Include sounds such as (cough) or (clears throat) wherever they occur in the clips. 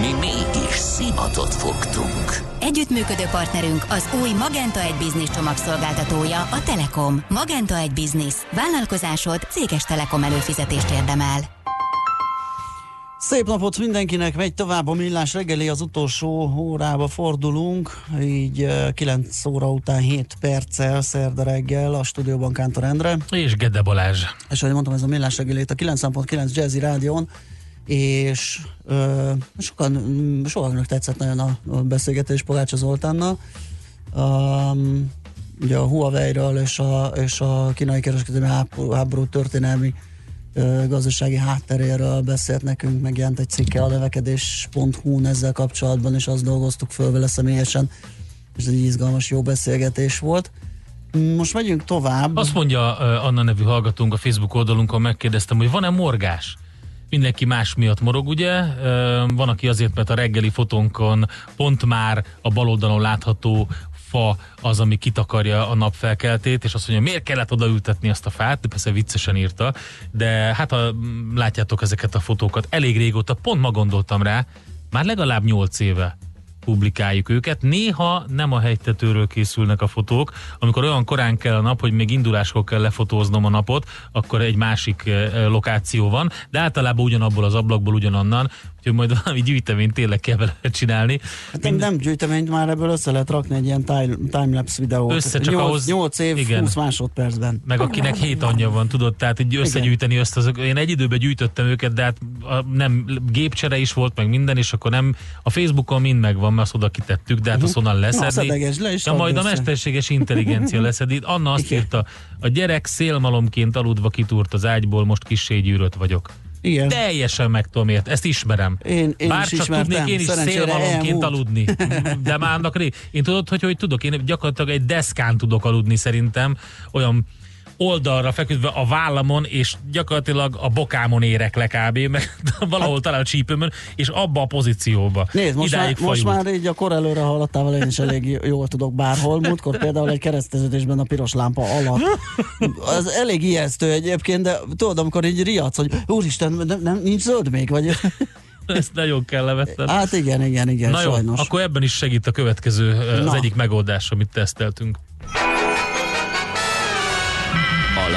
Mi mégis szimatot fogtunk. Együttműködő partnerünk az új Magenta egy Business csomagszolgáltatója, a Telekom. Magenta egy Business. Vállalkozásod céges Telekom előfizetést érdemel. Szép napot mindenkinek, megy tovább a millás reggeli, az utolsó órába fordulunk, így 9 óra után 7 perccel szerda reggel a stúdióban Kántor Endre. És Gede Balázs. És ahogy mondtam, ez a millás reggeli itt a 9.9 Jazzy Rádion, és ö, sokan, sokaknak tetszett nagyon a, beszélgetés Pogácsa Zoltánnal. Um, ugye a Huawei-ről és a, és a kínai kereskedelmi háború történelmi gazdasági hátteréről beszélt nekünk, megjelent egy cikke a növekedés.hu-n ezzel kapcsolatban, és azt dolgoztuk föl vele személyesen, és egy izgalmas, jó beszélgetés volt. Most megyünk tovább. Azt mondja Anna nevű hallgatónk a Facebook oldalunkon, megkérdeztem, hogy van-e morgás? Mindenki más miatt morog, ugye? Van, aki azért, mert a reggeli fotónkon pont már a bal oldalon látható fa az, ami kitakarja a napfelkeltét, és azt mondja, miért kellett odaültetni azt a fát, de persze viccesen írta, de hát ha látjátok ezeket a fotókat, elég régóta, pont ma gondoltam rá, már legalább 8 éve publikáljuk őket. Néha nem a hegytetőről készülnek a fotók, amikor olyan korán kell a nap, hogy még induláskor kell lefotóznom a napot, akkor egy másik eh, lokáció van, de általában ugyanabból az ablakból ugyanonnan, úgyhogy majd valami gyűjteményt tényleg kell vele csinálni. Hát Mind... nem gyűjteményt, már ebből össze lehet rakni egy ilyen timelapse videót. Össze csak 8, ahhoz... 8 év, igen. 20 másodpercben. Meg akinek 7 anyja van, tudod, tehát így összegyűjteni össze. Azok, én egy időben gyűjtöttem őket, de hát a, nem gépcsere is volt, meg minden, és akkor nem, a Facebookon mind megvan, mert azt oda kitettük, de hát uh-huh. azt onnan leszedni. Na, le is ja, majd össze. a mesterséges intelligencia (laughs) leszedi. Anna azt Igen. írta, a gyerek szélmalomként aludva kitúrt az ágyból, most kissé gyűrött vagyok. Igen. Teljesen meg tudom ért, ezt ismerem. Én, én Bár is csak ismertem. tudnék én is szélmalomként aludni. De már annak rég. Én tudod, hogy hogy tudok? Én gyakorlatilag egy deszkán tudok aludni szerintem. Olyan oldalra feküdve a vállamon, és gyakorlatilag a bokámon érek le kb. meg (laughs) valahol talán a csípőmön, és abba a pozícióba. Nézd, most, már, most már így a kor előre haladtával én is elég jól tudok bárhol. Múltkor például egy kereszteződésben a piros lámpa alatt. Az elég ijesztő egyébként, de tudod, amikor így riadsz, hogy úristen, nem, nem, nincs zöld még, vagy... (laughs) Ezt nagyon kell levetned. Hát igen, igen, igen, Na jó, sajnos. akkor ebben is segít a következő, az Na. egyik megoldás, amit teszteltünk.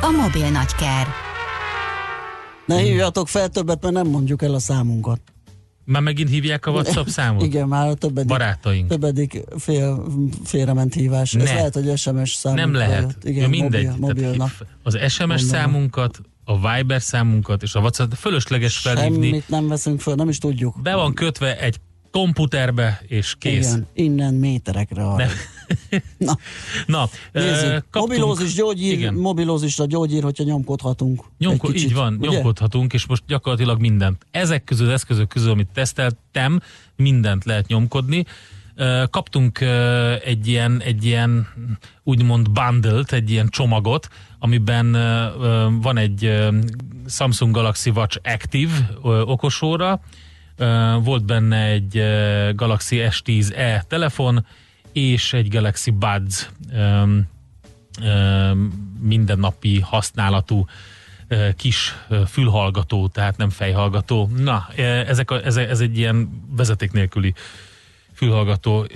A mobil nagyker. Ne hívjatok fel többet, mert nem mondjuk el a számunkat. Már megint hívják a WhatsApp (laughs) számot? Igen, már a többedik, Barátaink. többedik fél, félrement hívás. Ne. Ez lehet, hogy SMS számunk. Nem lehet. Igen, ja, mindegy. Mobil, mobilnak. Az SMS Mondom. számunkat, a Viber számunkat és a WhatsApp fölösleges felhívni. Semmit nem veszünk föl, nem is tudjuk. Be van kötve egy komputerbe, és kész. Igen, innen méterekre arra. Na, Na Nézzük, kaptunk, mobilózis gyógyír, igen. mobilózisra gyógyír, hogyha nyomkodhatunk. Nyomko, kicsit, így van, ugye? nyomkodhatunk, és most gyakorlatilag mindent. Ezek közül, az eszközök közül, amit teszteltem, mindent lehet nyomkodni. Kaptunk egy ilyen, egy ilyen úgymond bundle egy ilyen csomagot, amiben van egy Samsung Galaxy Watch Active okosóra, volt benne egy Galaxy S10e telefon, és egy Galaxy Buds mindennapi használatú kis fülhallgató, tehát nem fejhallgató. Na, ezek a, ez, ez egy ilyen vezeték nélküli fülhallgató.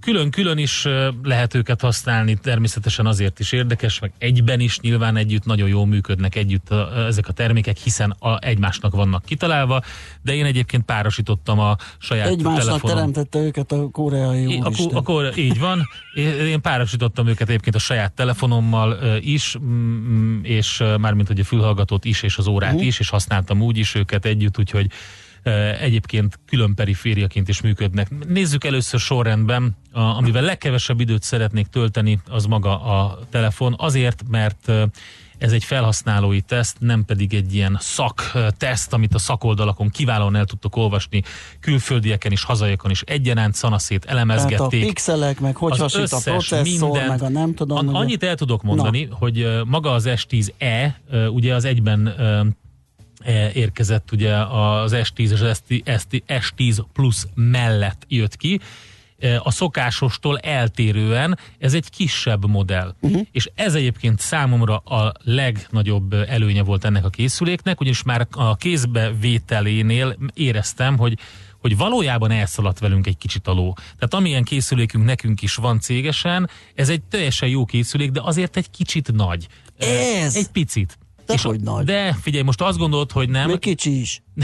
Külön-külön is lehet őket használni, természetesen azért is érdekes, meg egyben is nyilván együtt nagyon jól működnek együtt ezek a termékek, hiszen a, egymásnak vannak kitalálva, de én egyébként párosítottam a saját Egymásnak telefonom. teremtette őket a koreai a, a, a, Így van, én párosítottam őket egyébként a saját telefonommal is, és mármint hogy a fülhallgatót is, és az órát uh-huh. is, és használtam úgy is őket együtt, úgyhogy egyébként külön perifériaként is működnek. Nézzük először sorrendben, a, amivel legkevesebb időt szeretnék tölteni, az maga a telefon, azért, mert ez egy felhasználói teszt, nem pedig egy ilyen szakteszt, amit a szakoldalakon kiválóan el tudtok olvasni, külföldieken is, hazaiakon is egyaránt szanaszét elemezgették. Tehát a pixelek, meg hogy hasít a processzor, mindent, meg a nem tudom. An, annyit el tudok mondani, Na. hogy maga az S10e, ugye az egyben érkezett ugye az S10 és az S10 Plus mellett jött ki. E, a szokásostól eltérően ez egy kisebb modell. Uh-huh. És ez egyébként számomra a legnagyobb előnye volt ennek a készüléknek, ugyanis már a kézbevételénél éreztem, hogy hogy valójában elszaladt velünk egy kicsit a ló. Tehát amilyen készülékünk nekünk is van cégesen, ez egy teljesen jó készülék, de azért egy kicsit nagy. E, ez? Egy picit. De, és hogy nagy. de figyelj, most azt gondolod, hogy nem. Még kicsi is. (laughs)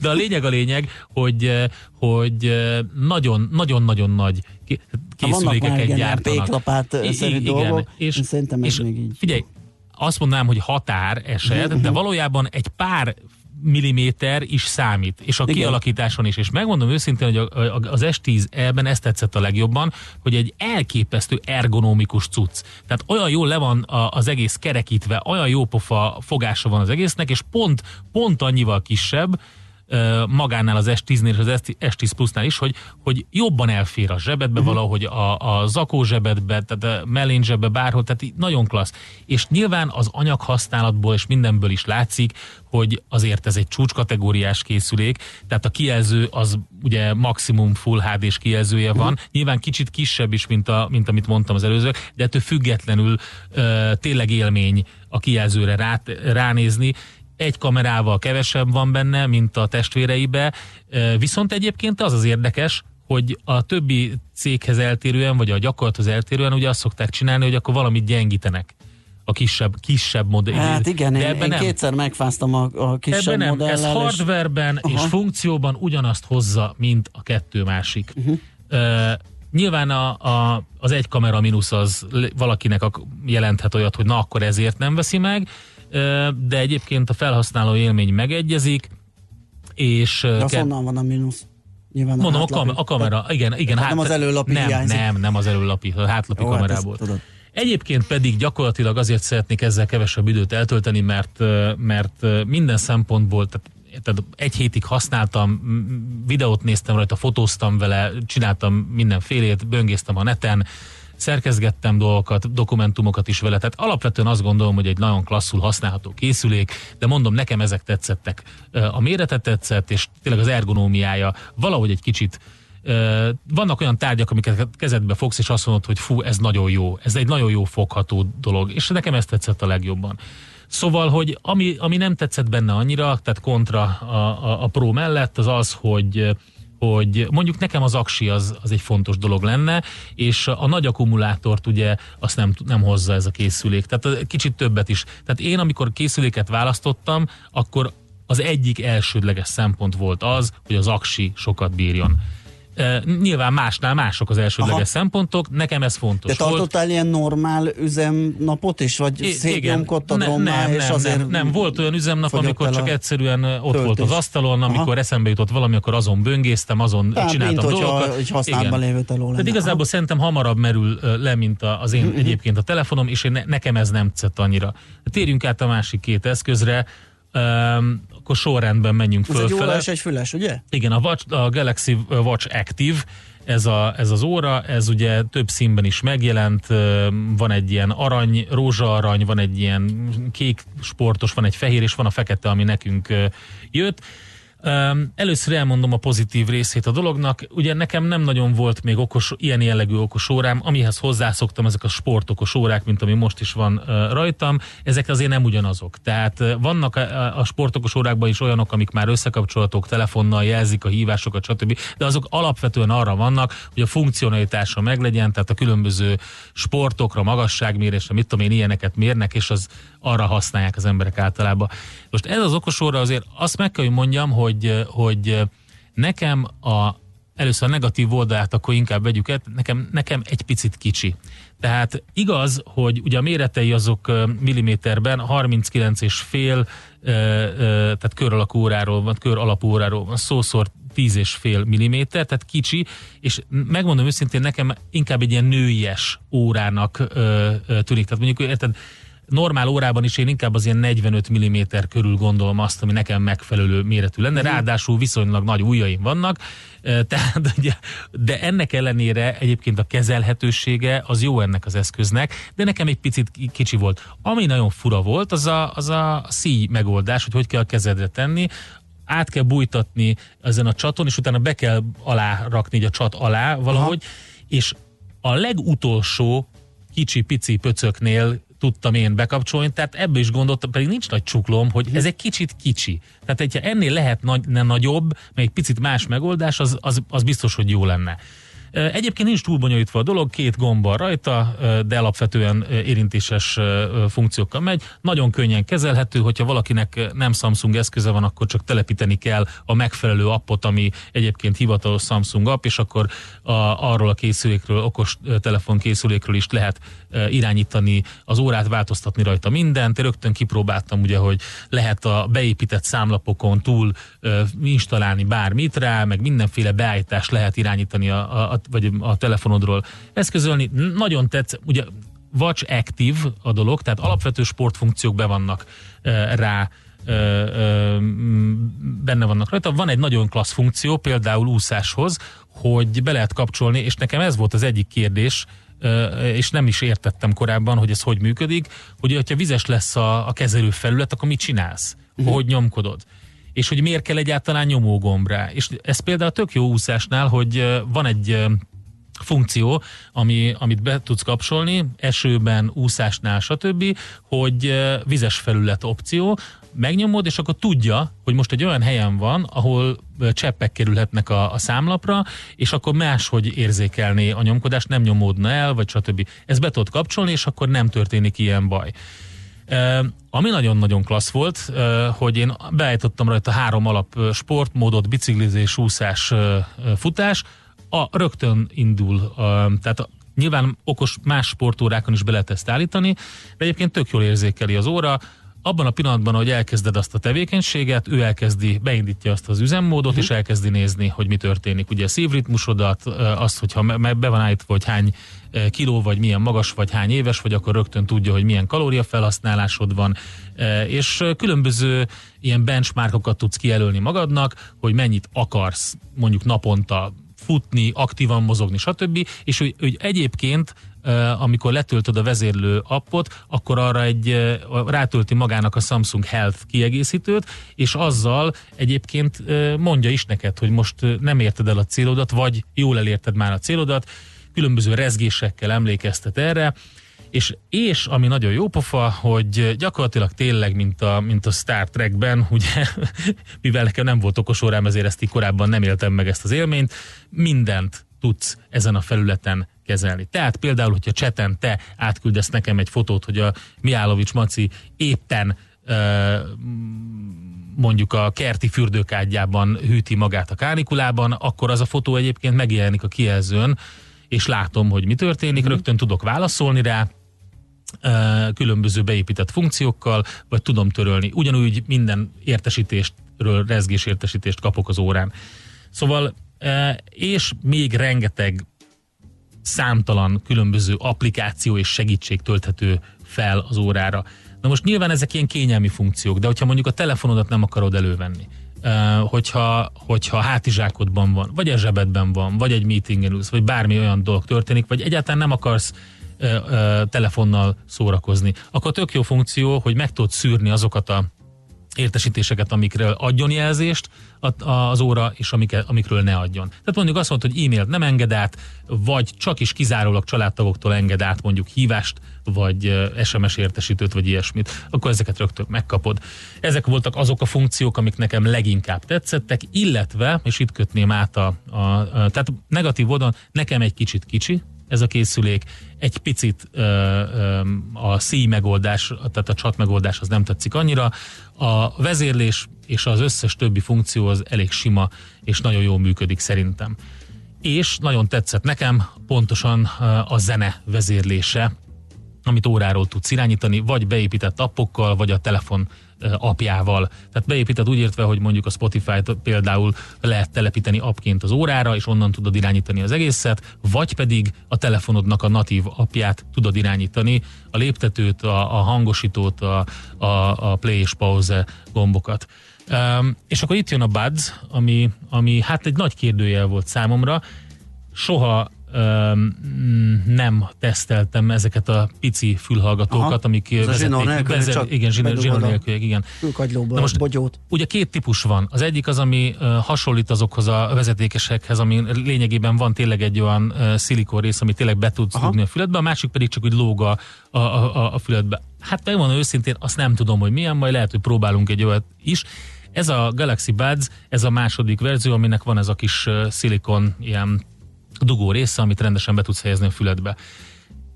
De a lényeg a lényeg, hogy hogy nagyon-nagyon-nagyon nagy készülékeket hát gyártanak. péklapát szerű dolgok, és, szerintem ez és még így. Figyelj, azt mondanám, hogy határ eset, de valójában egy pár milliméter is számít, és a Igen. kialakításon is. És megmondom őszintén, hogy a, a, az S10-ben ezt tetszett a legjobban, hogy egy elképesztő ergonomikus cucc. Tehát olyan jól le van a, az egész kerekítve, olyan jó pofa fogása van az egésznek, és pont, pont annyival kisebb, magánál az S10-nél és az S10 Plusnál is, hogy, hogy jobban elfér a zsebedbe, uh-huh. valahogy a, a zakó zsebedbe, tehát a mellén zsebbe, bárhol, tehát nagyon klassz. És nyilván az anyaghasználatból és mindenből is látszik, hogy azért ez egy csúcskategóriás készülék, tehát a kijelző az ugye maximum full HD-s kijelzője van, uh-huh. nyilván kicsit kisebb is, mint, a, mint amit mondtam az előző, de ettől függetlenül uh, tényleg élmény a kijelzőre rá, ránézni, egy kamerával kevesebb van benne, mint a testvéreibe, viszont egyébként az az érdekes, hogy a többi céghez eltérően, vagy a gyakorlathoz eltérően ugye azt szokták csinálni, hogy akkor valamit gyengítenek a kisebb, kisebb modell. Hát igen, De én, én nem. kétszer megfáztam a, a kisebb ebben nem. modellel. Ez hardwareben és, és funkcióban ugyanazt hozza, mint a kettő másik. Uh-huh. Uh, nyilván a, a, az egy kamera mínusz az valakinek jelenthet olyat, hogy na akkor ezért nem veszi meg, de egyébként a felhasználó élmény megegyezik, és... De az ke- honnan van a mínusz? Nyilván Mondom, a, hátlapi, a kamera, igen, igen. Hát, nem az előlapi nem, hiányzik. nem, nem az előlapi, a hátlapi Jó, kamerából. Hát ezt, Egyébként pedig gyakorlatilag azért szeretnék ezzel kevesebb időt eltölteni, mert, mert minden szempontból, tehát tehát egy hétig használtam, videót néztem rajta, fotóztam vele, csináltam mindenfélét, böngésztem a neten, szerkezgettem dolgokat, dokumentumokat is vele, tehát alapvetően azt gondolom, hogy egy nagyon klasszul használható készülék, de mondom, nekem ezek tetszettek. A mérete tetszett, és tényleg az ergonómiája valahogy egy kicsit vannak olyan tárgyak, amiket kezedbe fogsz, és azt mondod, hogy fú, ez nagyon jó, ez egy nagyon jó fogható dolog, és nekem ez tetszett a legjobban. Szóval, hogy ami, ami nem tetszett benne annyira, tehát kontra a, a, a Pro mellett, az az, hogy hogy mondjuk nekem az aksi az, az egy fontos dolog lenne, és a nagy akkumulátort ugye azt nem, nem hozza ez a készülék. Tehát kicsit többet is. Tehát én, amikor készüléket választottam, akkor az egyik elsődleges szempont volt az, hogy az aksi sokat bírjon. Nyilván másnál mások az elsődleges Aha. szempontok, nekem ez fontos. De tartottál volt. ilyen normál üzemnapot is, vagy szétnyomkodtad nem, nem, és azért nem, nem, volt olyan üzemnap, amikor csak egyszerűen ott töltés. volt az asztalon, amikor Aha. eszembe jutott valami, akkor azon böngésztem, azon Tehát, csináltam mint, dolgokat. Hogy használatban lévő teló lenne. igazából Aha. szerintem hamarabb merül le, mint az én uh-huh. egyébként a telefonom, és én, nekem ez nem tetszett annyira. Térjünk át a másik két eszközre. Akkor sorrendben menjünk fölfele. Ez egy óra és egy füles, ugye? Igen, a, Watch, a Galaxy Watch Active, ez, a, ez az óra, ez ugye több színben is megjelent, van egy ilyen arany, rózsa-arany, van egy ilyen kék sportos, van egy fehér, és van a fekete, ami nekünk jött. Először elmondom a pozitív részét a dolognak. Ugye nekem nem nagyon volt még okos, ilyen jellegű okos órám, amihez hozzászoktam ezek a sportokos órák, mint ami most is van rajtam. Ezek azért nem ugyanazok. Tehát vannak a sportokos órákban is olyanok, amik már összekapcsolatok telefonnal, jelzik a hívásokat, stb. De azok alapvetően arra vannak, hogy a funkcionalitása meglegyen, tehát a különböző sportokra, magasságmérésre, mit tudom én, ilyeneket mérnek, és az arra használják az emberek általában. Most ez az okos óra azért azt meg kell, hogy mondjam, hogy, hogy nekem a először a negatív oldalát, akkor inkább vegyük el, nekem, nekem egy picit kicsi. Tehát igaz, hogy ugye a méretei azok milliméterben 39 és fél, tehát kör alakú óráról van, kör alapú óráról van szószor 10 és fél milliméter, tehát kicsi, és megmondom őszintén, nekem inkább egy ilyen nőies órának tűnik. Tehát mondjuk, érted, normál órában is én inkább az ilyen 45 mm körül gondolom azt, ami nekem megfelelő méretű lenne, mhm. ráadásul viszonylag nagy ujjaim vannak, tehát (laughs) ugye, de ennek ellenére egyébként a kezelhetősége az jó ennek az eszköznek, de nekem egy picit kicsi volt. Ami nagyon fura volt, az a, az a szíj megoldás, hogy hogy kell a kezedre tenni, át kell bújtatni ezen a csaton, és utána be kell alá rakni a csat alá valahogy, Aha. és a legutolsó kicsi pici pöcöknél tudtam én bekapcsolni, tehát ebből is gondoltam, pedig nincs nagy csuklom, hogy ez egy kicsit kicsi. Tehát, hogyha ennél lehet nagy, ne nagyobb, egy picit más megoldás, az, az, az biztos, hogy jó lenne. Egyébként nincs túl bonyolítva a dolog, két gomba rajta, de alapvetően érintéses funkciókkal megy. Nagyon könnyen kezelhető, hogyha valakinek nem Samsung eszköze van, akkor csak telepíteni kell a megfelelő appot, ami egyébként hivatalos Samsung app, és akkor a, arról a készülékről, okos telefon készülékről is lehet irányítani az órát, változtatni rajta mindent. Én rögtön kipróbáltam ugye, hogy lehet a beépített számlapokon túl installálni bármit rá, meg mindenféle beállítást lehet irányítani a, a vagy a telefonodról eszközölni. Nagyon tetsz, ugye Watch Active a dolog, tehát alapvető sportfunkciók be vannak e, rá e, e, benne vannak rajta. Van egy nagyon klassz funkció, például úszáshoz, hogy be lehet kapcsolni, és nekem ez volt az egyik kérdés, és nem is értettem korábban, hogy ez hogy működik, hogy ha vizes lesz a, a kezelő felület, akkor mit csinálsz? Uh-huh. Hogy nyomkodod? És hogy miért kell egyáltalán nyomógomb rá. És ez például tök jó úszásnál, hogy van egy funkció, ami, amit be tudsz kapcsolni, esőben, úszásnál, stb., hogy vizes felület opció, megnyomod, és akkor tudja, hogy most egy olyan helyen van, ahol cseppek kerülhetnek a, a számlapra, és akkor máshogy érzékelné a nyomkodást, nem nyomódna el, vagy stb. Ezt be tudod kapcsolni, és akkor nem történik ilyen baj. Ami nagyon-nagyon klassz volt, hogy én beállítottam rajta három alap sportmódot, biciklizés, úszás, futás, a rögtön indul, tehát nyilván okos más sportórákon is be lehet ezt állítani, de egyébként tök jól érzékeli az óra, abban a pillanatban, hogy elkezded azt a tevékenységet, ő elkezdi, beindítja azt az üzemmódot, uh-huh. és elkezdi nézni, hogy mi történik. Ugye a szívritmusodat, azt, hogyha be van állítva, hogy hány kiló vagy, milyen magas vagy, hány éves vagy, akkor rögtön tudja, hogy milyen kalóriafelhasználásod van, és különböző ilyen benchmarkokat tudsz kijelölni magadnak, hogy mennyit akarsz mondjuk naponta futni, aktívan mozogni, stb. És hogy, hogy egyébként amikor letöltöd a vezérlő appot, akkor arra egy rátölti magának a Samsung Health kiegészítőt, és azzal egyébként mondja is neked, hogy most nem érted el a célodat, vagy jól elérted már a célodat, különböző rezgésekkel emlékeztet erre, és, és ami nagyon jó pofa, hogy gyakorlatilag tényleg, mint a, mint a Star Trekben, (laughs) ugye, mivel nekem nem volt okos órám, ezért ezt így korábban nem éltem meg ezt az élményt, mindent tudsz ezen a felületen kezelni. Tehát például, hogyha cseten te átküldesz nekem egy fotót, hogy a Miálovics Maci éppen mondjuk a kerti fürdőkádjában hűti magát a kánikulában, akkor az a fotó egyébként megjelenik a kijelzőn, és látom, hogy mi történik, mm. rögtön tudok válaszolni rá, különböző beépített funkciókkal, vagy tudom törölni. Ugyanúgy minden értesítéstről rezgés értesítést kapok az órán. Szóval, és még rengeteg számtalan különböző applikáció és segítség tölthető fel az órára. Na most nyilván ezek ilyen kényelmi funkciók, de hogyha mondjuk a telefonodat nem akarod elővenni, hogyha, hogyha hátizsákodban van, vagy a zsebedben van, vagy egy meetingen ülsz, vagy bármi olyan dolog történik, vagy egyáltalán nem akarsz telefonnal szórakozni, akkor tök jó funkció, hogy meg tudod szűrni azokat a értesítéseket, amikről adjon jelzést az óra, és amiket, amikről ne adjon. Tehát mondjuk azt mondta, hogy e-mailt nem enged át, vagy csak is kizárólag családtagoktól enged át mondjuk hívást, vagy SMS értesítőt, vagy ilyesmit, akkor ezeket rögtön megkapod. Ezek voltak azok a funkciók, amik nekem leginkább tetszettek, illetve, és itt kötném át a, a, a tehát negatív oldalon, nekem egy kicsit kicsi, ez a készülék. Egy picit ö, ö, a szíj megoldás, tehát a csat megoldás az nem tetszik annyira. A vezérlés és az összes többi funkció az elég sima és nagyon jól működik szerintem. És nagyon tetszett nekem pontosan a zene vezérlése, amit óráról tudsz irányítani, vagy beépített appokkal, vagy a telefon apjával. Tehát beépíted úgy értve, hogy mondjuk a Spotify-t például lehet telepíteni appként az órára, és onnan tudod irányítani az egészet, vagy pedig a telefonodnak a natív apját tudod irányítani, a léptetőt, a, a hangosítót, a, a, a play és pause gombokat. Um, és akkor itt jön a Buds, ami, ami hát egy nagy kérdőjel volt számomra. Soha öm, nem teszteltem ezeket a pici fülhallgatókat, Aha, amik ez vezették. Nélkül, vezet, csak igen, zsinór, zsinór nélkül, igen. Na most, bogyót. Ugye két típus van. Az egyik az, ami hasonlít azokhoz a vezetékesekhez, ami lényegében van tényleg egy olyan szilikon rész, ami tényleg be tudsz dugni a füledbe, a másik pedig csak úgy lóg a, a, a, a füledbe. Hát megmondom őszintén, azt nem tudom, hogy milyen, majd lehet, hogy próbálunk egy olyat is. Ez a Galaxy Buds, ez a második verzió, aminek van ez a kis szilikon ilyen dugó része, amit rendesen be tudsz helyezni a füledbe.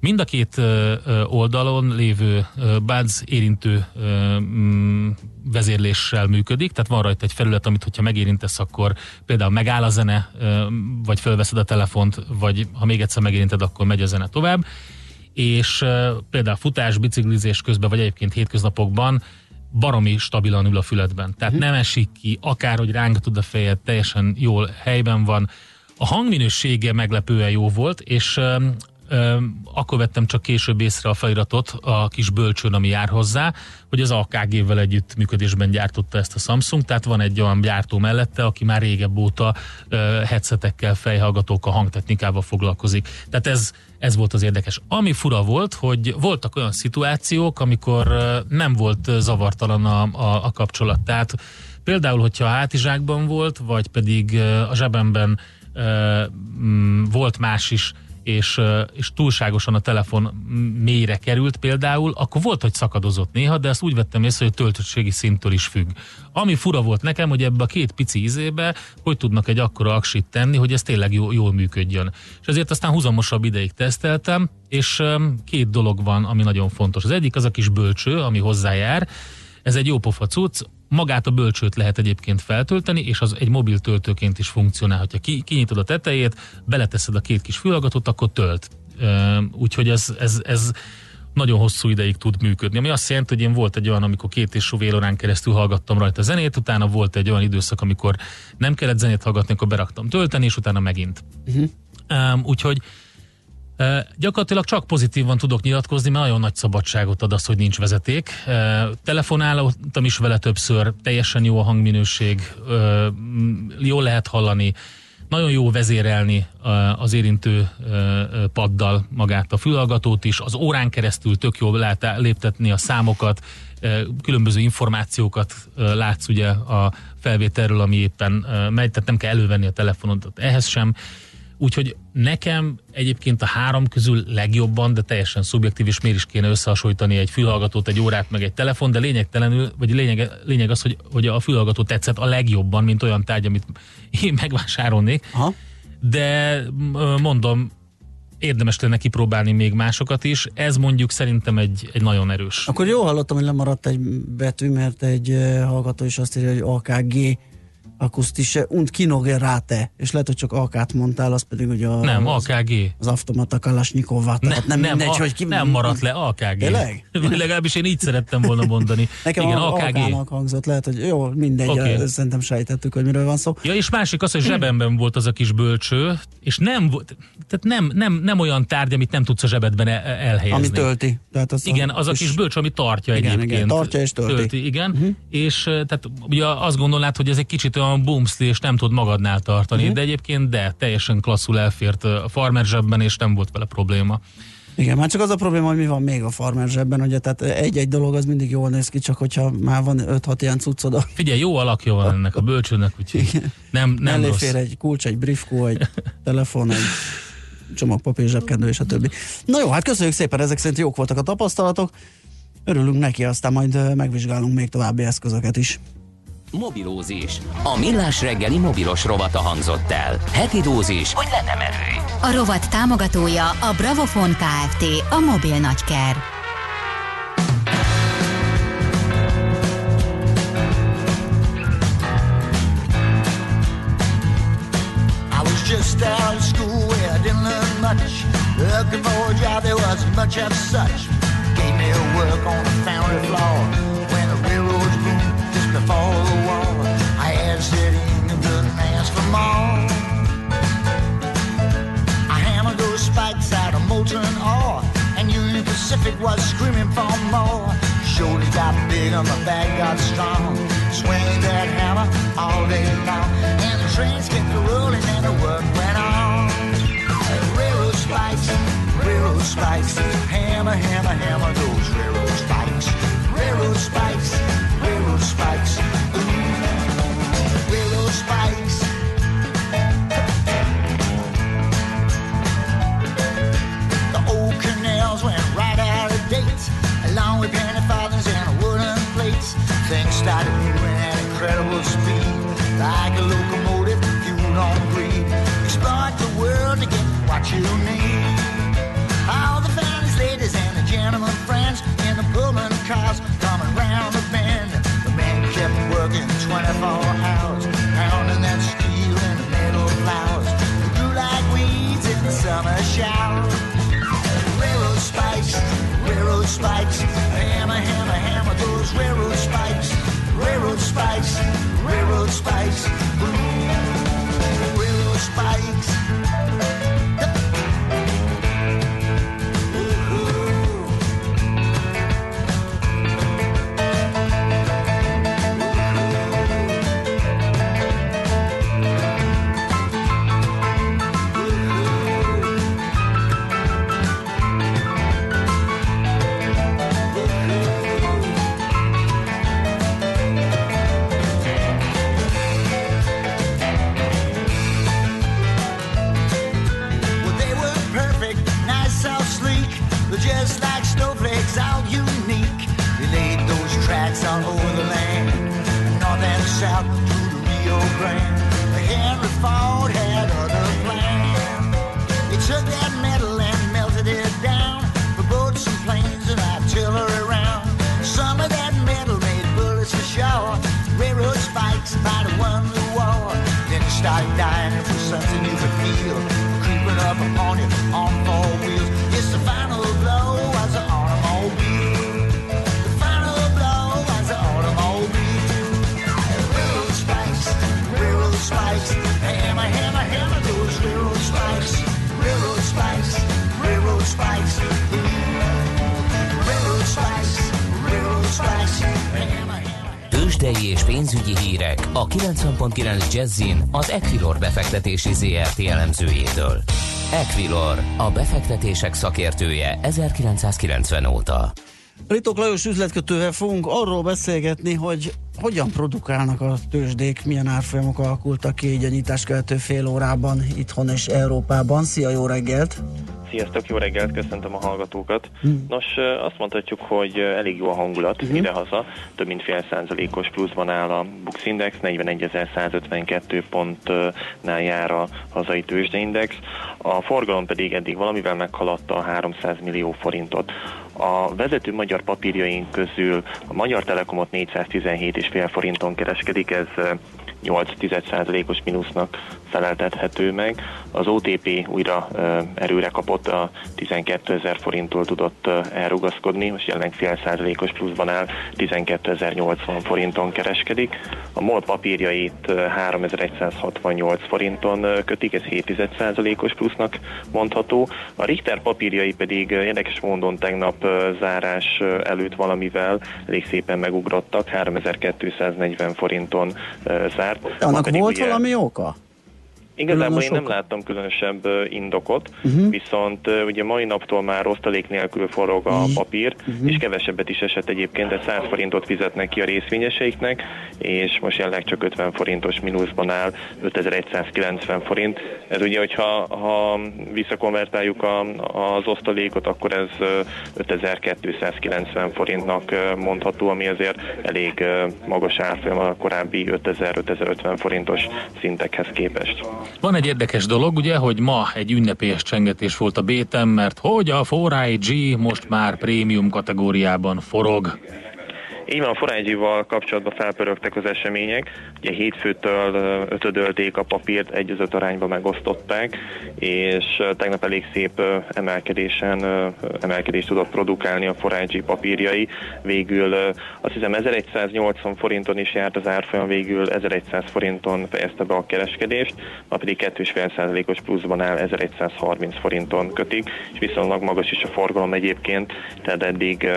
Mind a két oldalon lévő buds érintő mm, vezérléssel működik, tehát van rajta egy felület, amit hogyha megérintesz, akkor például megáll a zene, vagy fölveszed a telefont, vagy ha még egyszer megérinted, akkor megy a zene tovább. És például futás, biciklizés közben, vagy egyébként hétköznapokban baromi stabilan ül a füledben. Tehát uh-huh. nem esik ki, akárhogy rángatod a fejed, teljesen jól helyben van, a hangminősége meglepően jó volt, és akkor vettem csak később észre a feliratot a kis bölcsőn, ami jár hozzá, hogy az AKG-vel együtt működésben gyártotta ezt a Samsung, tehát van egy olyan gyártó mellette, aki már régebb óta headsetekkel, fejhallgatókkal, hangtechnikával foglalkozik. Tehát ez, ez volt az érdekes. Ami fura volt, hogy voltak olyan szituációk, amikor nem volt zavartalan a, a, a kapcsolat. Tehát például, hogyha a hátizsákban volt, vagy pedig a zsebemben volt más is, és, és túlságosan a telefon mélyre került például, akkor volt, hogy szakadozott néha, de ezt úgy vettem észre, hogy töltöttségi szinttől is függ. Ami fura volt nekem, hogy ebbe a két pici izébe hogy tudnak egy akkora aksit tenni, hogy ez tényleg jól, jól működjön. És ezért aztán húzamosabb ideig teszteltem, és két dolog van, ami nagyon fontos. Az egyik az a kis bölcső, ami hozzájár, ez egy jó pofa cucc, magát a bölcsőt lehet egyébként feltölteni, és az egy mobil töltőként is funkcionál. Ha ki, kinyitod a tetejét, beleteszed a két kis fülhallgatót, akkor tölt. Úgyhogy ez, ez, ez nagyon hosszú ideig tud működni. Ami azt jelenti, hogy én volt egy olyan, amikor két és fél órán keresztül hallgattam rajta zenét, utána volt egy olyan időszak, amikor nem kellett zenét hallgatni, akkor beraktam tölteni, és utána megint. Uh-huh. Um, úgyhogy Gyakorlatilag csak pozitívan tudok nyilatkozni, mert nagyon nagy szabadságot ad az, hogy nincs vezeték. Telefonáltam is vele többször, teljesen jó a hangminőség, jól lehet hallani, nagyon jó vezérelni az érintő paddal magát a fülhallgatót is, az órán keresztül tök jól lehet léptetni a számokat, különböző információkat látsz ugye a felvételről, ami éppen megy, tehát nem kell elővenni a telefonodat ehhez sem. Úgyhogy nekem egyébként a három közül legjobban, de teljesen szubjektív, és miért is kéne összehasonlítani egy fülhallgatót, egy órát, meg egy telefon, de lényegtelenül, vagy lényeg, lényeg az, hogy, hogy a fülhallgató tetszett a legjobban, mint olyan tárgy, amit én megvásárolnék. Aha. De mondom, érdemes lenne kipróbálni még másokat is. Ez mondjuk szerintem egy, egy nagyon erős. Akkor jó hallottam, hogy lemaradt egy betű, mert egy hallgató is azt írja, hogy AKG akustische und Kinogerate, és lehet, hogy csak AK-t mondtál, az pedig ugye a, nem, AKG. Az, automata Kalasnyikova, tehát nem, nem, mindegy, a, hogy ki... Nem maradt le AKG. Tényleg? (laughs) Legalábbis én így szerettem volna mondani. (laughs) Nekem Igen, a, AKG. AK-nak hangzott, lehet, hogy jó, mindegy, okay. szerintem sejtettük, hogy miről van szó. Ja, és másik az, hogy zsebemben volt az a kis bölcső, és nem volt, tehát nem, nem, nem olyan tárgy, amit nem tudsz a zsebedben e- elhelyezni. Ami tölti. Tehát az igen, az a kis bölcső, ami tartja igen, egyébként. Igen, tartja és tölti. tölti igen, uh-huh. és tehát ugye azt gondolnád, hogy ez egy kicsit olyan boomsli, és nem tud magadnál tartani, uh-huh. de egyébként de, teljesen klasszul elfért a farmer zsebben, és nem volt vele probléma. Igen, már csak az a probléma, hogy mi van még a farmer zsebben, ugye, tehát egy-egy dolog az mindig jól néz ki, csak hogyha már van 5-6 ilyen cuccod. Figyelj, jó alakja van ennek a bölcsőnek, úgyhogy nem, nem Mellé rossz. fér egy kulcs, egy briefkó, egy telefon, egy csomag papír, zsebkendő és a többi. Na jó, hát köszönjük szépen, ezek szerint jók voltak a tapasztalatok. Örülünk neki, aztán majd megvizsgálunk még további eszközöket is. Mobilózis. A millás reggeli mobilos rovata hangzott el. Heti dózis, hogy lenne merő. A rovat támogatója a Bravofon Kft. A mobil nagyker. I was just out of school where I didn't learn much. Looking for a job, there wasn't much of such. Gave me a work on the foundry floor ask for more. I hammered those spikes out of molten ore, and Union Pacific was screaming for more. Shoulders got big my back got strong. Swinging that hammer all day long, and the trains kept rolling and the work went on. Railroad spikes, railroad spikes, hammer, hammer, hammer those moving at incredible speed, like a locomotive fueled on greed. Exploit the world to get what you need. South to the Rio Grande. Henry Ford had other plans. They took that metal and melted it down for boats and planes and artillery round. Some of that metal made bullets for sure. Railroad spikes might have won the war. Then it started dying. Tőzsdei és pénzügyi hírek a 90.9 Jazzin az Equilor befektetési ZRT elemzőjétől. Equilor, a befektetések szakértője 1990 óta. Ritok Lajos üzletkötővel fogunk arról beszélgetni, hogy hogyan produkálnak a tőzsdék, milyen árfolyamok alakultak ki így a nyitás követő fél órában itthon és Európában. Szia, jó reggelt! Sziasztok, jó reggelt, köszöntöm a hallgatókat. Nos, ö, azt mondhatjuk, hogy elég jó a hangulat uh-huh. idehaza, több mint fél százalékos pluszban áll a Bux Index, 41.152 pontnál jár a hazai tőzsdeindex, a forgalom pedig eddig valamivel meghaladta a 300 millió forintot. A vezető magyar papírjaink közül a Magyar Telekomot 417,5 forinton kereskedik, ez ö, 8,1%-os mínusznak feleltethető meg. Az OTP újra erőre kapott, a 12 ezer forinttól tudott elrugaszkodni, most jelenleg fél százalékos pluszban áll, 12.080 forinton kereskedik. A MOL papírjait ö, 3168 forinton kötik, ez 7,1%-os plusznak mondható. A Richter papírjai pedig érdekes módon tegnap zárás előtt valamivel elég szépen megugrottak, 3240 forinton zárt. Annak volt valami oka? Igazából én nem láttam különösebb indokot, uh-huh. viszont ugye mai naptól már osztalék nélkül forog a papír, uh-huh. és kevesebbet is esett egyébként, de 100 forintot fizetnek ki a részvényeseiknek, és most jelenleg csak 50 forintos mínuszban áll, 5190 forint. Ez ugye, hogyha ha visszakonvertáljuk a, az osztalékot, akkor ez ö, 5290 forintnak mondható, ami azért elég magas árfolyam a korábbi 5000-5050 forintos szintekhez képest. Van egy érdekes dolog, ugye, hogy ma egy ünnepélyes csengetés volt a bétem, mert hogy a 4IG most már prémium kategóriában forog. Így van, a Forágyival kapcsolatban felpörögtek az események. Ugye hétfőtől ötödölték a papírt, egy az öt arányba megosztották, és tegnap elég szép emelkedésen, emelkedést tudott produkálni a Forágyi papírjai. Végül azt hiszem 1180 forinton is járt az árfolyam, végül 1100 forinton fejezte be a kereskedést, ma pedig 2,5%-os pluszban áll 1130 forinton kötik, és viszonylag magas is a forgalom egyébként, tehát eddig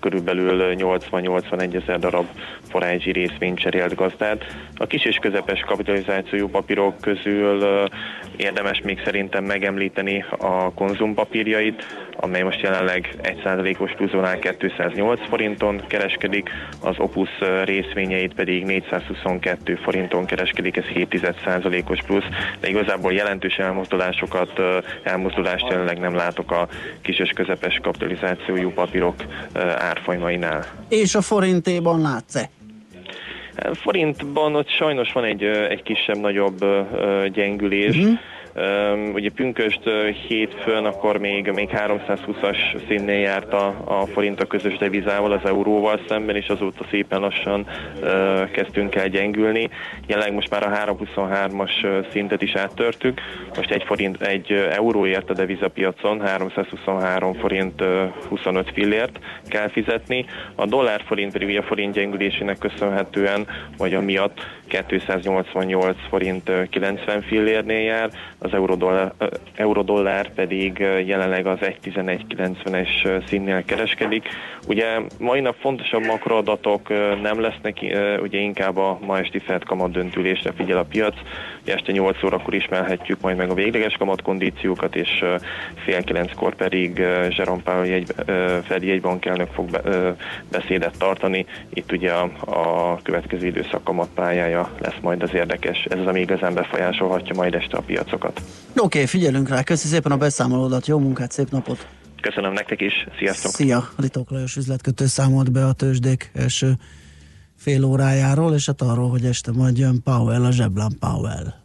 körülbelül 80-81 ezer darab forázsi részvényt cserélt gazdát. A kis és közepes kapitalizációjú papírok közül érdemes még szerintem megemlíteni a konzumpapírjait, amely most jelenleg 1%-os pluszon áll 208 forinton kereskedik, az Opus részvényeit pedig 422 forinton kereskedik, ez 7%-os plusz, de igazából jelentős elmozdulásokat, elmozdulást jelenleg nem látok a kis és közepes kapitalizációjú papírok ö, árfolyamainál. És a forintéban látsz-e? Forintban ott sajnos van egy, egy kisebb-nagyobb gyengülés. Uh-huh. Ugye pünköst hétfőn, akkor még, még 320-as színnél járt a, a forint a közös devizával, az euróval szemben, és azóta szépen lassan kezdtünk el gyengülni. Jelenleg most már a 323-as ö, szintet is áttörtük. Most egy, forint, egy euróért a devizapiacon 323 forint ö, 25 fillért kell fizetni. A dollár forint pedig a forint gyengülésének köszönhetően, vagy amiatt 288 forint ö, 90 fillérnél jár, az eurodollár, eurodollár pedig jelenleg az 1.11.90-es ö, színnél kereskedik. Ugye mai nap fontosabb makroadatok nem lesznek, ugye inkább a ma esti Fed kamat döntülésre figyel a piac. Ugye este 8 órakor ismerhetjük majd meg a végleges kamatkondíciókat, és fél kilenckor pedig Jerome Powell jegy, Fed jegybankelnök fog beszédet tartani. Itt ugye a következő időszak kamatpályája lesz majd az érdekes. Ez az, ami igazán befolyásolhatja majd este a piacokat. Oké, okay, figyelünk rá. Köszi szépen a beszámolódat, jó munkát, szép napot! Köszönöm nektek is, sziasztok! Szia! Ritók Lajos üzletkötő számolt be a tőzsdék első fél órájáról, és hát arról, hogy este majd jön Powell, a zseblán Powell.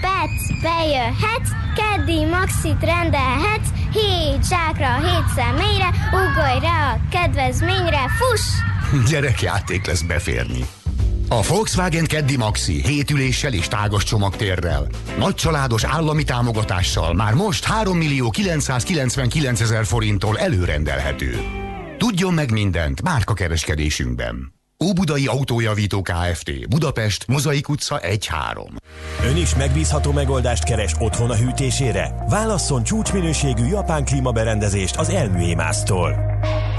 pec, bejöhetsz, keddi maxit rendelhetsz, hét zsákra, hét személyre, ugorj rá a kedvezményre, fuss! (laughs) Gyerekjáték lesz beférni. A Volkswagen Keddi Maxi 7 üléssel és tágas csomagtérrel. Nagy családos állami támogatással már most 3 millió 999 ezer forinttól előrendelhető. Tudjon meg mindent márka kereskedésünkben. Óbudai Autójavító Kft. Budapest, Mozaik utca 1-3. Ön is megbízható megoldást keres otthon a hűtésére? Válasszon csúcsminőségű japán klímaberendezést az Elműémásztól.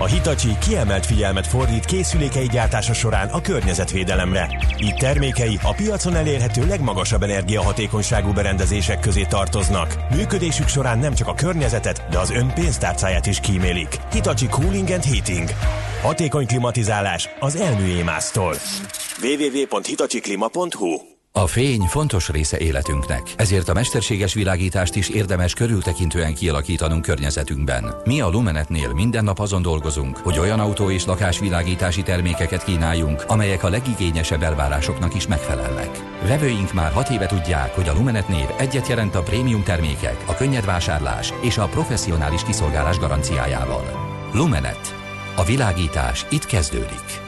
A Hitachi kiemelt figyelmet fordít készülékei gyártása során a környezetvédelemre. Így termékei a piacon elérhető legmagasabb energiahatékonyságú berendezések közé tartoznak. Működésük során nem csak a környezetet, de az ön pénztárcáját is kímélik. Hitachi Cooling and Heating. Hatékony klimatizálás az Elműémásztól. www.hitachikklima.hu A fény fontos része életünknek, ezért a mesterséges világítást is érdemes körültekintően kialakítanunk környezetünkben. Mi a Lumenetnél minden nap azon dolgozunk, hogy olyan autó és lakásvilágítási termékeket kínáljunk, amelyek a legigényesebb elvárásoknak is megfelelnek. Vevőink már hat éve tudják, hogy a Lumenet név egyet jelent a prémium termékek, a könnyed vásárlás és a professzionális kiszolgálás garanciájával. Lumenet. A világítás itt kezdődik.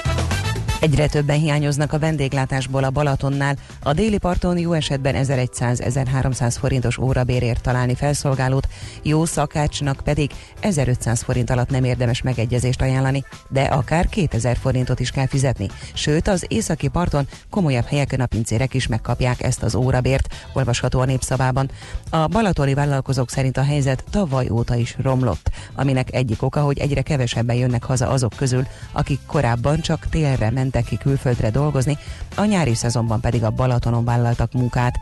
Egyre többen hiányoznak a vendéglátásból a Balatonnál. A déli parton jó esetben 1100-1300 forintos órabérért találni felszolgálót, jó szakácsnak pedig 1500 forint alatt nem érdemes megegyezést ajánlani, de akár 2000 forintot is kell fizetni. Sőt, az északi parton komolyabb helyeken a pincérek is megkapják ezt az órabért, olvasható a népszabában. A balatoni vállalkozók szerint a helyzet tavaly óta is romlott, aminek egyik oka, hogy egyre kevesebben jönnek haza azok közül, akik korábban csak télre mentek ki külföldre dolgozni, a nyári szezonban pedig a Balatonon vállaltak munkát.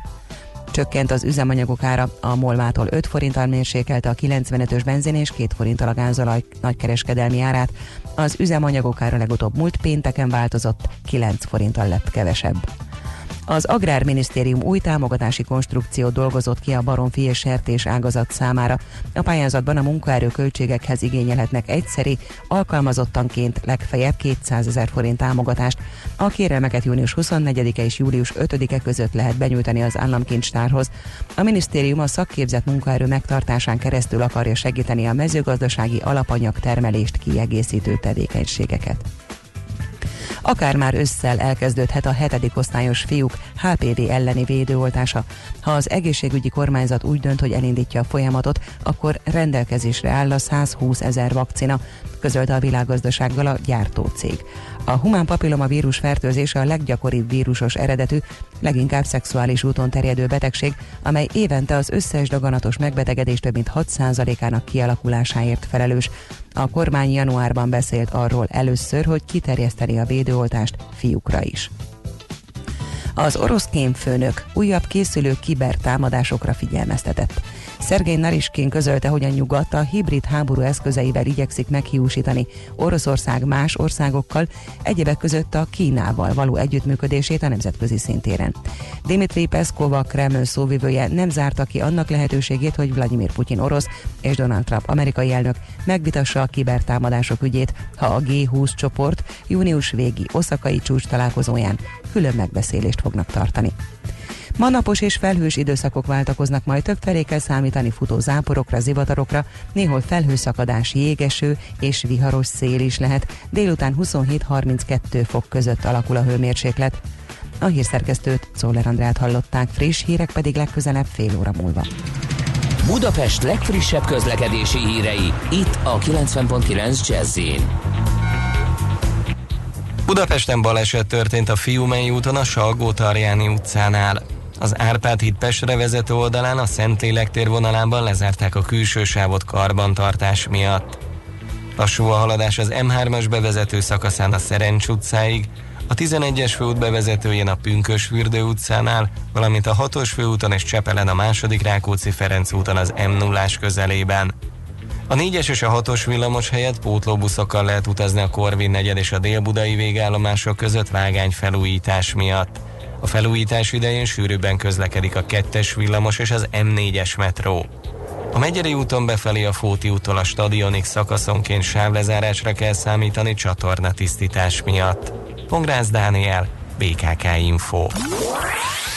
Csökkent az üzemanyagok ára, a Molmától 5 forinttal mérsékelte a 95-ös benzin és 2 forinttal a gázolaj nagykereskedelmi árát. Az üzemanyagok ára legutóbb múlt pénteken változott, 9 forinttal lett kevesebb. Az Agrárminisztérium új támogatási konstrukciót dolgozott ki a baromfi és sertés ágazat számára. A pályázatban a munkaerő költségekhez igényelhetnek egyszeri, alkalmazottanként legfeljebb 200 ezer forint támogatást. A kérelmeket június 24-e és július 5-e között lehet benyújtani az államkincstárhoz. A minisztérium a szakképzett munkaerő megtartásán keresztül akarja segíteni a mezőgazdasági alapanyag termelést kiegészítő tevékenységeket. Akár már ősszel elkezdődhet a hetedik osztályos fiúk HPV elleni védőoltása. Ha az egészségügyi kormányzat úgy dönt, hogy elindítja a folyamatot, akkor rendelkezésre áll a 120 ezer vakcina, közölte a világgazdasággal a gyártócég. A humán papilloma vírus fertőzése a leggyakoribb vírusos eredetű, leginkább szexuális úton terjedő betegség, amely évente az összes daganatos megbetegedés több mint 6%-ának kialakulásáért felelős. A kormány januárban beszélt arról először, hogy kiterjeszteni a védőoltást fiúkra is. Az orosz kémfőnök újabb készülő kibertámadásokra figyelmeztetett. Szergei Nariskin közölte, hogy a nyugat a hibrid háború eszközeivel igyekszik meghiúsítani Oroszország más országokkal, egyebek között a Kínával való együttműködését a nemzetközi szintéren. Dimitri Peszkov, a Kreml szóvivője nem zárta ki annak lehetőségét, hogy Vladimir Putyin orosz és Donald Trump amerikai elnök megvitassa a kibertámadások ügyét, ha a G20 csoport június végi oszakai csúcs találkozóján külön megbeszélést fognak tartani. Ma napos és felhős időszakok váltakoznak, majd több felé kell számítani futó záporokra, zivatarokra, néhol felhőszakadás, jégeső és viharos szél is lehet. Délután 27-32 fok között alakul a hőmérséklet. A hírszerkesztőt Szóler Andrát hallották, friss hírek pedig legközelebb fél óra múlva. Budapest legfrissebb közlekedési hírei, itt a 90.9 jazz Budapesten baleset történt a Fiumei úton a Salgó-Tarjáni utcánál. Az Árpád híd Pestre vezető oldalán a Szentlélek tér vonalában lezárták a külső sávot karbantartás miatt. Lassú a haladás az M3-as bevezető szakaszán a Szerencs utcáig, a 11-es főút bevezetőjén a Pünkös fürdő utcánál, valamint a 6-os főúton és Csepelen a második Rákóczi Ferenc úton az m 0 közelében. A 4-es és a 6-os villamos helyett pótlóbuszokkal lehet utazni a Korvin negyed és a délbudai végállomások között vágány felújítás miatt. A felújítás idején sűrűbben közlekedik a 2-es villamos és az M4-es metró. A Megyeri úton befelé a Fóti úttól a stadionig szakaszonként sávlezárásra kell számítani csatorna tisztítás miatt. Pongrász Dániel, BKK Info.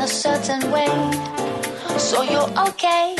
A certain way? So you're okay.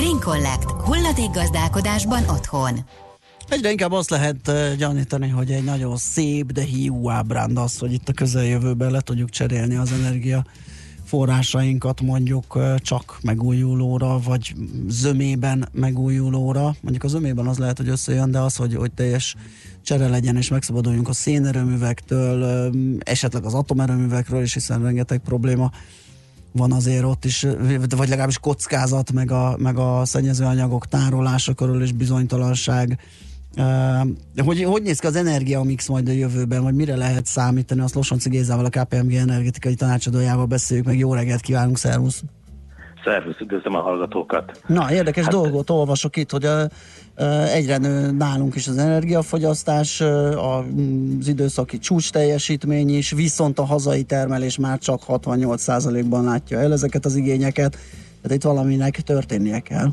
Green Collect. Hulladék gazdálkodásban otthon. Egyre inkább azt lehet uh, gyanítani, hogy egy nagyon szép, de hiú ábránd az, hogy itt a közeljövőben le tudjuk cserélni az energia forrásainkat mondjuk uh, csak megújulóra, vagy zömében megújulóra. Mondjuk a zömében az lehet, hogy összejön, de az, hogy, hogy teljes csere legyen, és megszabaduljunk a szénerőművektől, um, esetleg az atomerőművekről is, hiszen rengeteg probléma van azért ott is, vagy legalábbis kockázat, meg a, meg a szennyezőanyagok tárolása körül is bizonytalanság. Uh, hogy, hogy néz ki az energiamix majd a jövőben, vagy mire lehet számítani? Azt Losonci Gézával, a KPMG energetikai tanácsadójával beszéljük, meg jó reggelt kívánunk, szervusz! Szervusz, üdvözlöm a hallgatókat. Na, érdekes hát, dolgot olvasok itt, hogy a, egyre nő nálunk is az energiafogyasztás, az időszaki csúcs teljesítmény is, viszont a hazai termelés már csak 68%-ban látja el ezeket az igényeket, tehát itt valaminek történnie kell.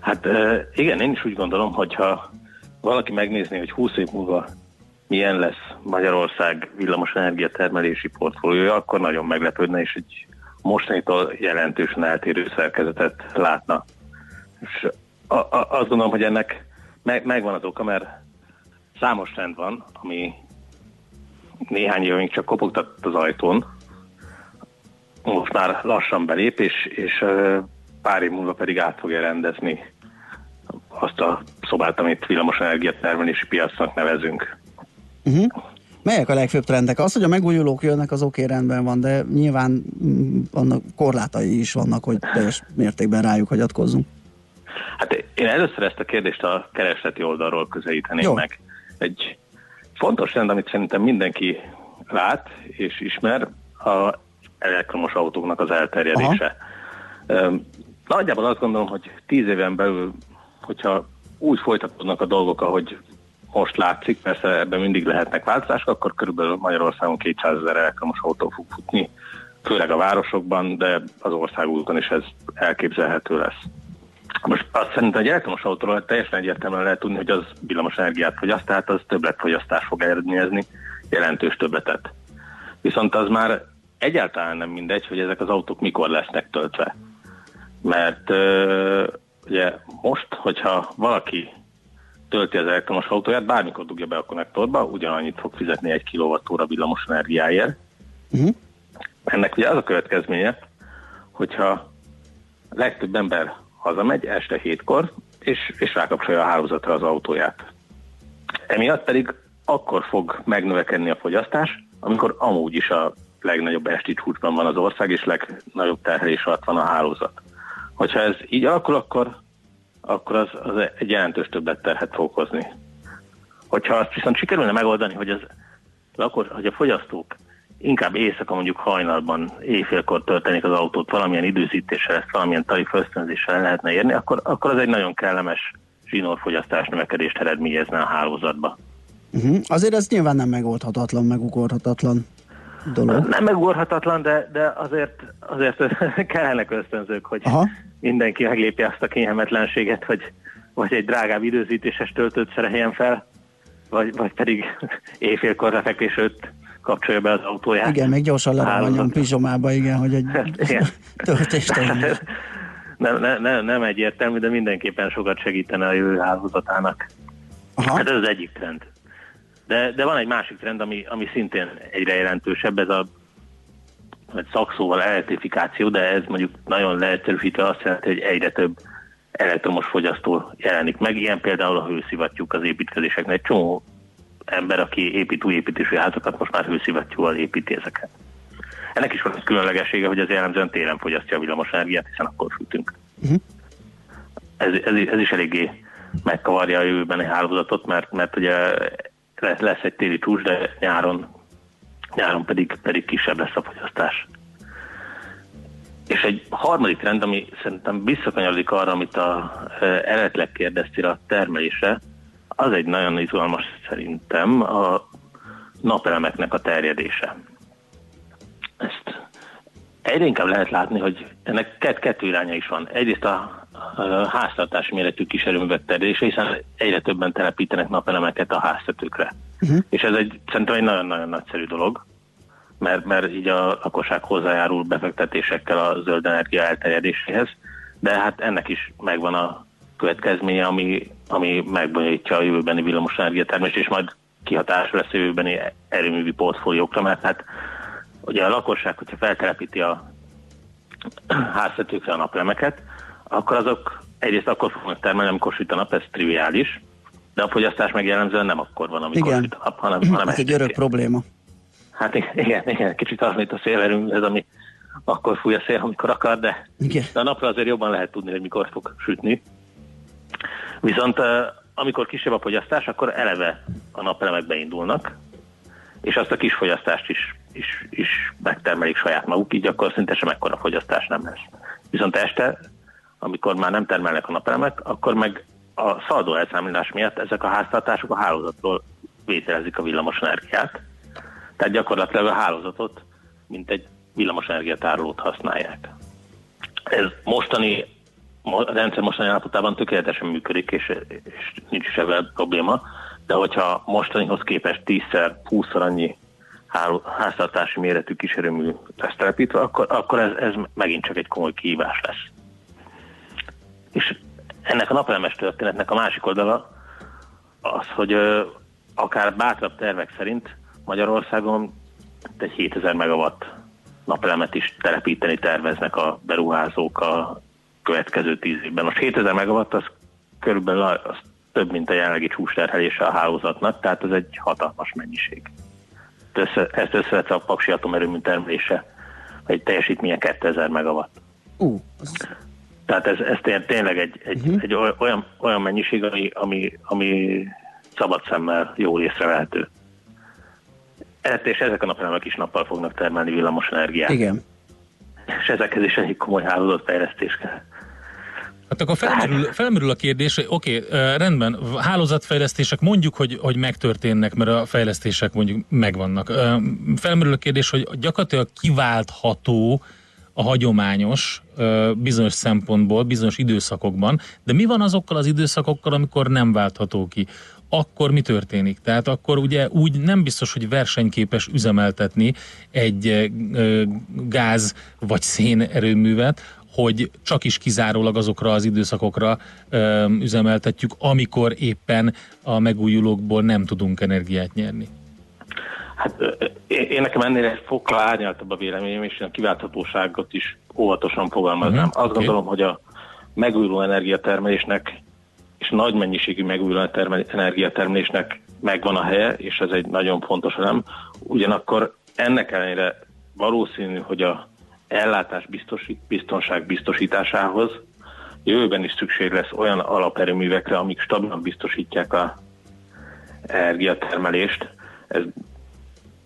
Hát igen, én is úgy gondolom, hogyha valaki megnézni, hogy 20 év múlva milyen lesz Magyarország villamos energiatermelési portfóliója, akkor nagyon meglepődne, és egy mostanitól jelentősen eltérő szerkezetet látna. És a, a, azt gondolom, hogy ennek meg, megvan az oka, mert számos trend van, ami néhány éve csak kopogtatott az ajtón, most már lassan belép, és, és pár év múlva pedig át fogja rendezni azt a szobát, amit villamosenergia termelési piacnak nevezünk. Uh-huh. Melyek a legfőbb trendek? Az, hogy a megújulók jönnek, az oké, okay, rendben van, de nyilván mm, vannak korlátai is vannak, hogy teljes mértékben rájuk hagyatkozzunk. Hát én először ezt a kérdést a keresleti oldalról közelíteném Jó. meg. Egy fontos trend, amit szerintem mindenki lát és ismer, a elektromos autóknak az elterjedése. Aha. Nagyjából azt gondolom, hogy tíz éven belül, hogyha úgy folytatódnak a dolgok, ahogy most látszik, persze ebben mindig lehetnek változások, akkor körülbelül Magyarországon 200 ezer elektromos autó fog futni, főleg a városokban, de az országúton is ez elképzelhető lesz. Most azt szerintem egy elektromos autóról teljesen egyértelműen lehet tudni, hogy az villamos energiát fogyaszt, tehát az többletfogyasztás fog eredményezni, jelentős többletet. Viszont az már egyáltalán nem mindegy, hogy ezek az autók mikor lesznek töltve. Mert uh, ugye most, hogyha valaki tölti az elektromos autóját, bármikor dugja be a konnektorba, ugyanannyit fog fizetni egy kWh villamos energiáért. Uh-huh. Ennek ugye az a következménye, hogyha legtöbb ember hazamegy este hétkor, és, és rákapcsolja a hálózatra az autóját. Emiatt pedig akkor fog megnövekedni a fogyasztás, amikor amúgy is a legnagyobb esti csúcsban van az ország, és legnagyobb terhelés alatt van a hálózat. Hogyha ez így alakul, akkor akkor az, az egy jelentős többletterhet fog hozni. Hogyha azt viszont sikerülne megoldani, hogy, az, akkor, hogy a fogyasztók inkább éjszaka mondjuk hajnalban, éjfélkor töltenék az autót, valamilyen időzítéssel, ezt valamilyen tarifa ösztönzéssel lehetne érni, akkor, akkor az egy nagyon kellemes zsinórfogyasztás növekedést eredményezne a hálózatba. Uh-huh. Azért ez nyilván nem megoldhatatlan, megugorhatatlan dolog. Nem megugorhatatlan, de, de azért, azért (laughs) kellenek ösztönzők, hogy Aha. Mindenki meglépje azt a kényelmetlenséget, hogy vagy egy drágább időzítéses töltőt szereljen fel, vagy, vagy pedig (laughs) éjfélkor lefekvés előtt kapcsolja be az autóját. Igen, még gyorsan lerohanjon pizsomába, igen, hogy egy (laughs) (laughs) töltést nem, nem, nem, nem egyértelmű, de mindenképpen sokat segítene a jövő hálózatának. Aha. Hát ez az egyik trend. De, de van egy másik trend, ami, ami szintén egyre jelentősebb, ez a egy szakszóval elektrifikáció, de ez mondjuk nagyon leegyszerűsítve azt jelenti, hogy egyre több elektromos fogyasztó jelenik meg. Ilyen például a hőszivattyúk az építkezéseknek. Egy csomó ember, aki épít új építésű házakat, most már hőszivattyúval építi ezeket. Ennek is van egy különlegessége, hogy az jellemzően télen fogyasztja a villamos energiát, hiszen akkor fűtünk. Uh-huh. Ez, ez, ez is eléggé megkavarja a jövőbeni hálózatot, mert, mert ugye lesz egy téli csúcs, de nyáron, nyáron pedig, pedig kisebb lesz a fogyasztás. És egy harmadik trend, ami szerintem visszakanyarodik arra, amit a eredetleg kérdeztél a termelésre, az egy nagyon izgalmas szerintem a napelemeknek a terjedése. Ezt egyre inkább lehet látni, hogy ennek kettő iránya is van. Egyrészt a, a háztartási méretű kiserőművek terjedése, hiszen egyre többen telepítenek napelemeket a háztetőkre. Uh-huh. És ez egy, szerintem egy nagyon-nagyon nagyszerű dolog, mert, mert így a lakosság hozzájárul befektetésekkel a zöld energia elterjedéséhez, de hát ennek is megvan a következménye, ami, ami megbonyolítja a jövőbeni villamos energiatermést, és majd kihatás lesz a jövőbeni erőművi portfóliókra, mert hát ugye a lakosság, hogyha feltelepíti a háztetőkre a naplemeket, akkor azok egyrészt akkor fognak termelni, amikor süt a nap, ez triviális, de a fogyasztás meg jellemzően nem akkor van, amikor igen. süt a nap, hanem, hanem Ez egy örök probléma. Hát igen, igen, kicsit az, mint a szélverünk, ez ami akkor fúj a szél, amikor akar, de, igen. de a napra azért jobban lehet tudni, hogy mikor fog sütni. Viszont amikor kisebb a fogyasztás, akkor eleve a napelemek beindulnak, és azt a kis fogyasztást is, is, is megtermelik saját maguk, így akkor szinte sem ekkora fogyasztás nem lesz. Viszont este, amikor már nem termelnek a napelemek, akkor meg a szaldó elszámolás miatt ezek a háztartások a hálózatról vételezik a villamos energiát, tehát gyakorlatilag a hálózatot, mint egy villamos energiatárolót használják. Ez mostani a rendszer mostani állapotában tökéletesen működik, és, és nincs is ebben probléma, de hogyha mostanihoz képest 10-szer, 20-szor annyi háztartási méretű kísérőmű lesz telepítve, akkor, akkor ez, ez megint csak egy komoly kihívás lesz. És ennek a napelemes történetnek a másik oldala az, hogy akár bátrabb tervek szerint Magyarországon egy 7000 megawatt napelemet is telepíteni terveznek a beruházók a következő 10 évben. Most 7000 megawatt az körülbelül az több, mint a jelenlegi csúcsterhelése a hálózatnak, tehát ez egy hatalmas mennyiség. Össze, ezt összevetve a Paksi atomerőmű termelése, egy teljesítménye 2000 megawatt. Uh, Tehát ez, ez tényleg egy, egy, uh-huh. egy olyan, olyan mennyiség, ami, ami, ami szabad szemmel jól észrevehető. Hát és ezek a napelemek is nappal fognak termelni villamos energiát. Igen. És ezekhez is egy komoly hálózatfejlesztés kell. Hát akkor felmerül, felmerül a kérdés, hogy oké, okay, rendben, hálózatfejlesztések mondjuk, hogy, hogy megtörténnek, mert a fejlesztések mondjuk megvannak. Felmerül a kérdés, hogy gyakorlatilag kiváltható a hagyományos bizonyos szempontból, bizonyos időszakokban, de mi van azokkal az időszakokkal, amikor nem váltható ki? akkor mi történik? Tehát akkor ugye úgy nem biztos, hogy versenyképes üzemeltetni egy gáz vagy szén erőművet, hogy csak is kizárólag azokra az időszakokra üzemeltetjük, amikor éppen a megújulókból nem tudunk energiát nyerni. Hát én nekem ennél egy fokkal árnyaltabb a véleményem, és a kiválthatóságot is óvatosan fogalmaznám. Uh-huh, Azt okay. gondolom, hogy a megújuló energiatermelésnek és nagy mennyiségű megújuló energiatermelésnek megvan a helye, és ez egy nagyon fontos elem. Ugyanakkor ennek ellenére valószínű, hogy a ellátás biztosít, biztonság biztosításához jövőben is szükség lesz olyan alaperőművekre, amik stabilan biztosítják a energiatermelést. Ez,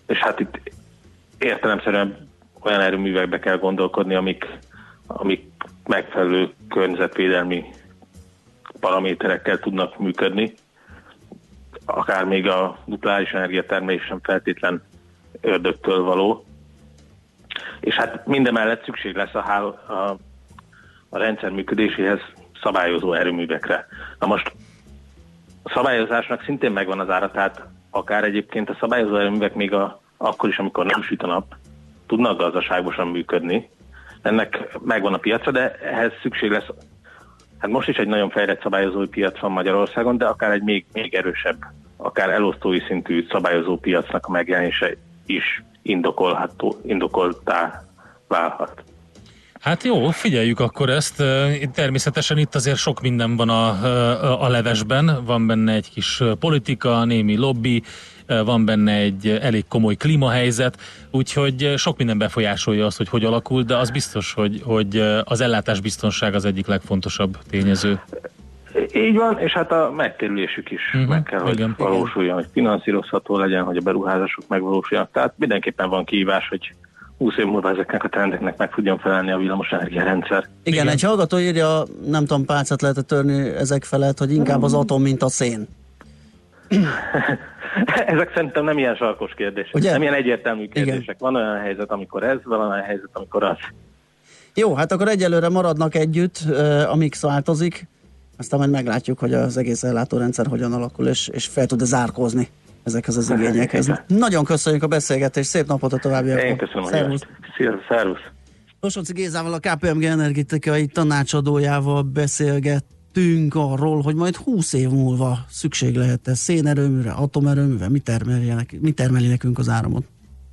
és hát itt értelemszerűen olyan erőművekbe kell gondolkodni, amik, amik megfelelő környezetvédelmi paraméterekkel tudnak működni. Akár még a nukleáris energiatermelés sem feltétlen ördögtől való. És hát mindemellett szükség lesz a, hál, a, a rendszer működéséhez szabályozó erőművekre. Na most a szabályozásnak szintén megvan az ára, tehát akár egyébként a szabályozó erőművek még a, akkor is, amikor nem süt a nap, tudnak gazdaságosan működni. Ennek megvan a piaca, de ehhez szükség lesz Hát most is egy nagyon fejlett szabályozói piac van Magyarországon, de akár egy még, még erősebb, akár elosztói szintű szabályozó piacnak a megjelenése is indokolható, indokoltá válhat. Hát jó, figyeljük akkor ezt. Természetesen itt azért sok minden van a, a, levesben. Van benne egy kis politika, némi lobby, van benne egy elég komoly klímahelyzet, úgyhogy sok minden befolyásolja azt, hogy hogy alakul, de az biztos, hogy, hogy az ellátás biztonság az egyik legfontosabb tényező. Így van, és hát a megtérülésük is uh-huh, meg kell, hogy igen, valósuljon, hogy finanszírozható legyen, hogy a beruházások megvalósuljanak. Tehát mindenképpen van kihívás, hogy 20 év múlva ezeknek a trendeknek meg tudjon felelni a villamosenergia rendszer. Igen, Igen, egy hallgató írja, nem tudom, pálcát lehet törni ezek felett, hogy inkább az atom, mint a szén. (laughs) Ezek szerintem nem ilyen sarkos kérdések, Ugye? nem ilyen egyértelmű kérdések. Igen. Van olyan helyzet, amikor ez, van olyan helyzet, amikor az. Jó, hát akkor egyelőre maradnak együtt, amíg változik, aztán majd meglátjuk, hogy az egész ellátórendszer hogyan alakul, és, és fel tud-e zárkózni ezekhez az igényekhez. Nagyon köszönjük a beszélgetést, szép napot a továbbiakban. Én köszönöm Szervusz. a Szervusz. Losonci Gézával, a KPMG energetikai tanácsadójával beszélget beszélgettünk arról, hogy majd 20 év múlva szükség lehet-e szénerőműre, atomerőműre, mi, mi termeli nekünk az áramot.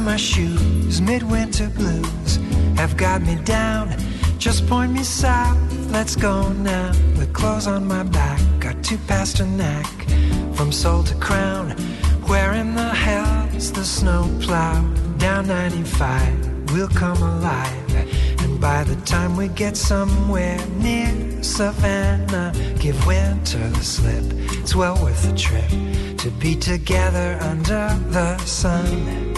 My shoes, midwinter blues have got me down. Just point me south, let's go now. The clothes on my back got too past a neck from soul to crown. Where in the hell's the snow plow? Down 95, we'll come alive. And by the time we get somewhere near Savannah, give winter the slip. It's well worth the trip to be together under the sun.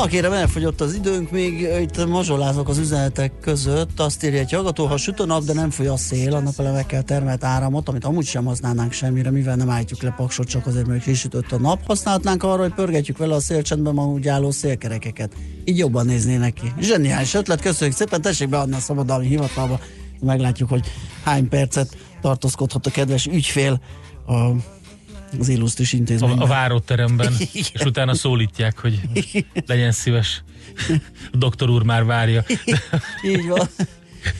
Na kérem, elfogyott az időnk, még itt mazsolázok az üzenetek között. Azt írja egy hallgató, ha süt a nap, de nem foly a szél, a napelemekkel termelt áramot, amit amúgy sem használnánk semmire, mivel nem állítjuk le paksot, csak azért, mert kisütött a nap. Használhatnánk arra, hogy pörgetjük vele a szélcsendben ma úgy álló szélkerekeket. Így jobban néznének ki. Zseniális ötlet, köszönjük szépen, tessék beadni a szabadalmi hivatalba. Meglátjuk, hogy hány percet tartózkodhat a kedves ügyfél a az illusztris intézményben. A, a váróteremben, (laughs) Igen. és utána szólítják, hogy legyen szíves. A doktor úr már várja. (laughs) Így van.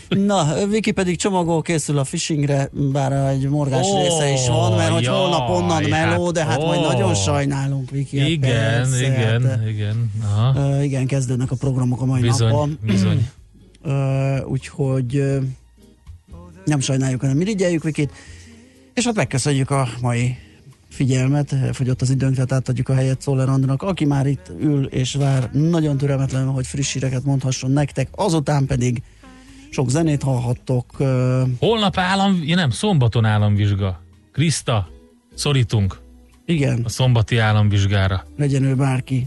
Na, Viki pedig csomagol készül a phishingre, bár egy morgás oh, része is van, mert hogy ja, holnap onnan meló, de hát oh. majd nagyon sajnálunk, Viki. Hát igen, persze, igen, hát, igen. Aha. Uh, igen, kezdődnek a programok a mai bizony, napon. Bizony, uh, (clears throat) Úgyhogy uh, nem sajnáljuk, hanem irigyeljük Vikit, és hát megköszönjük a mai figyelmet, fogyott az időnk, tehát átadjuk a helyet Szoller Andrának, aki már itt ül és vár nagyon türelmetlenül, hogy friss híreket mondhasson nektek, azután pedig sok zenét hallhattok. Holnap állam, ja nem, szombaton államvizsga. Krista, szorítunk. Igen. A szombati államvizsgára. Legyen ő bárki.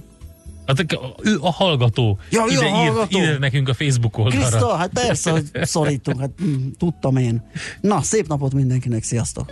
Hát ő a hallgató. Ja, ide, ő a hallgató. Ír, ír nekünk a Facebook oldalra. Krista, hát persze, hogy szorítunk, hát mm, tudtam én. Na, szép napot mindenkinek, sziasztok!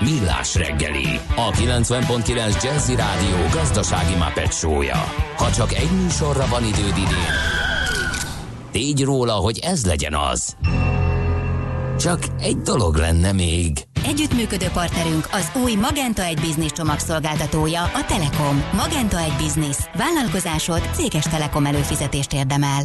Millás reggeli, a 90.9 Jazzy Rádió gazdasági mapetsója. Ha csak egy műsorra van időd idén, tégy róla, hogy ez legyen az. Csak egy dolog lenne még. Együttműködő partnerünk az új Magenta egy Business csomagszolgáltatója, a Telekom. Magenta egy Business. Vállalkozásod céges Telekom előfizetést érdemel.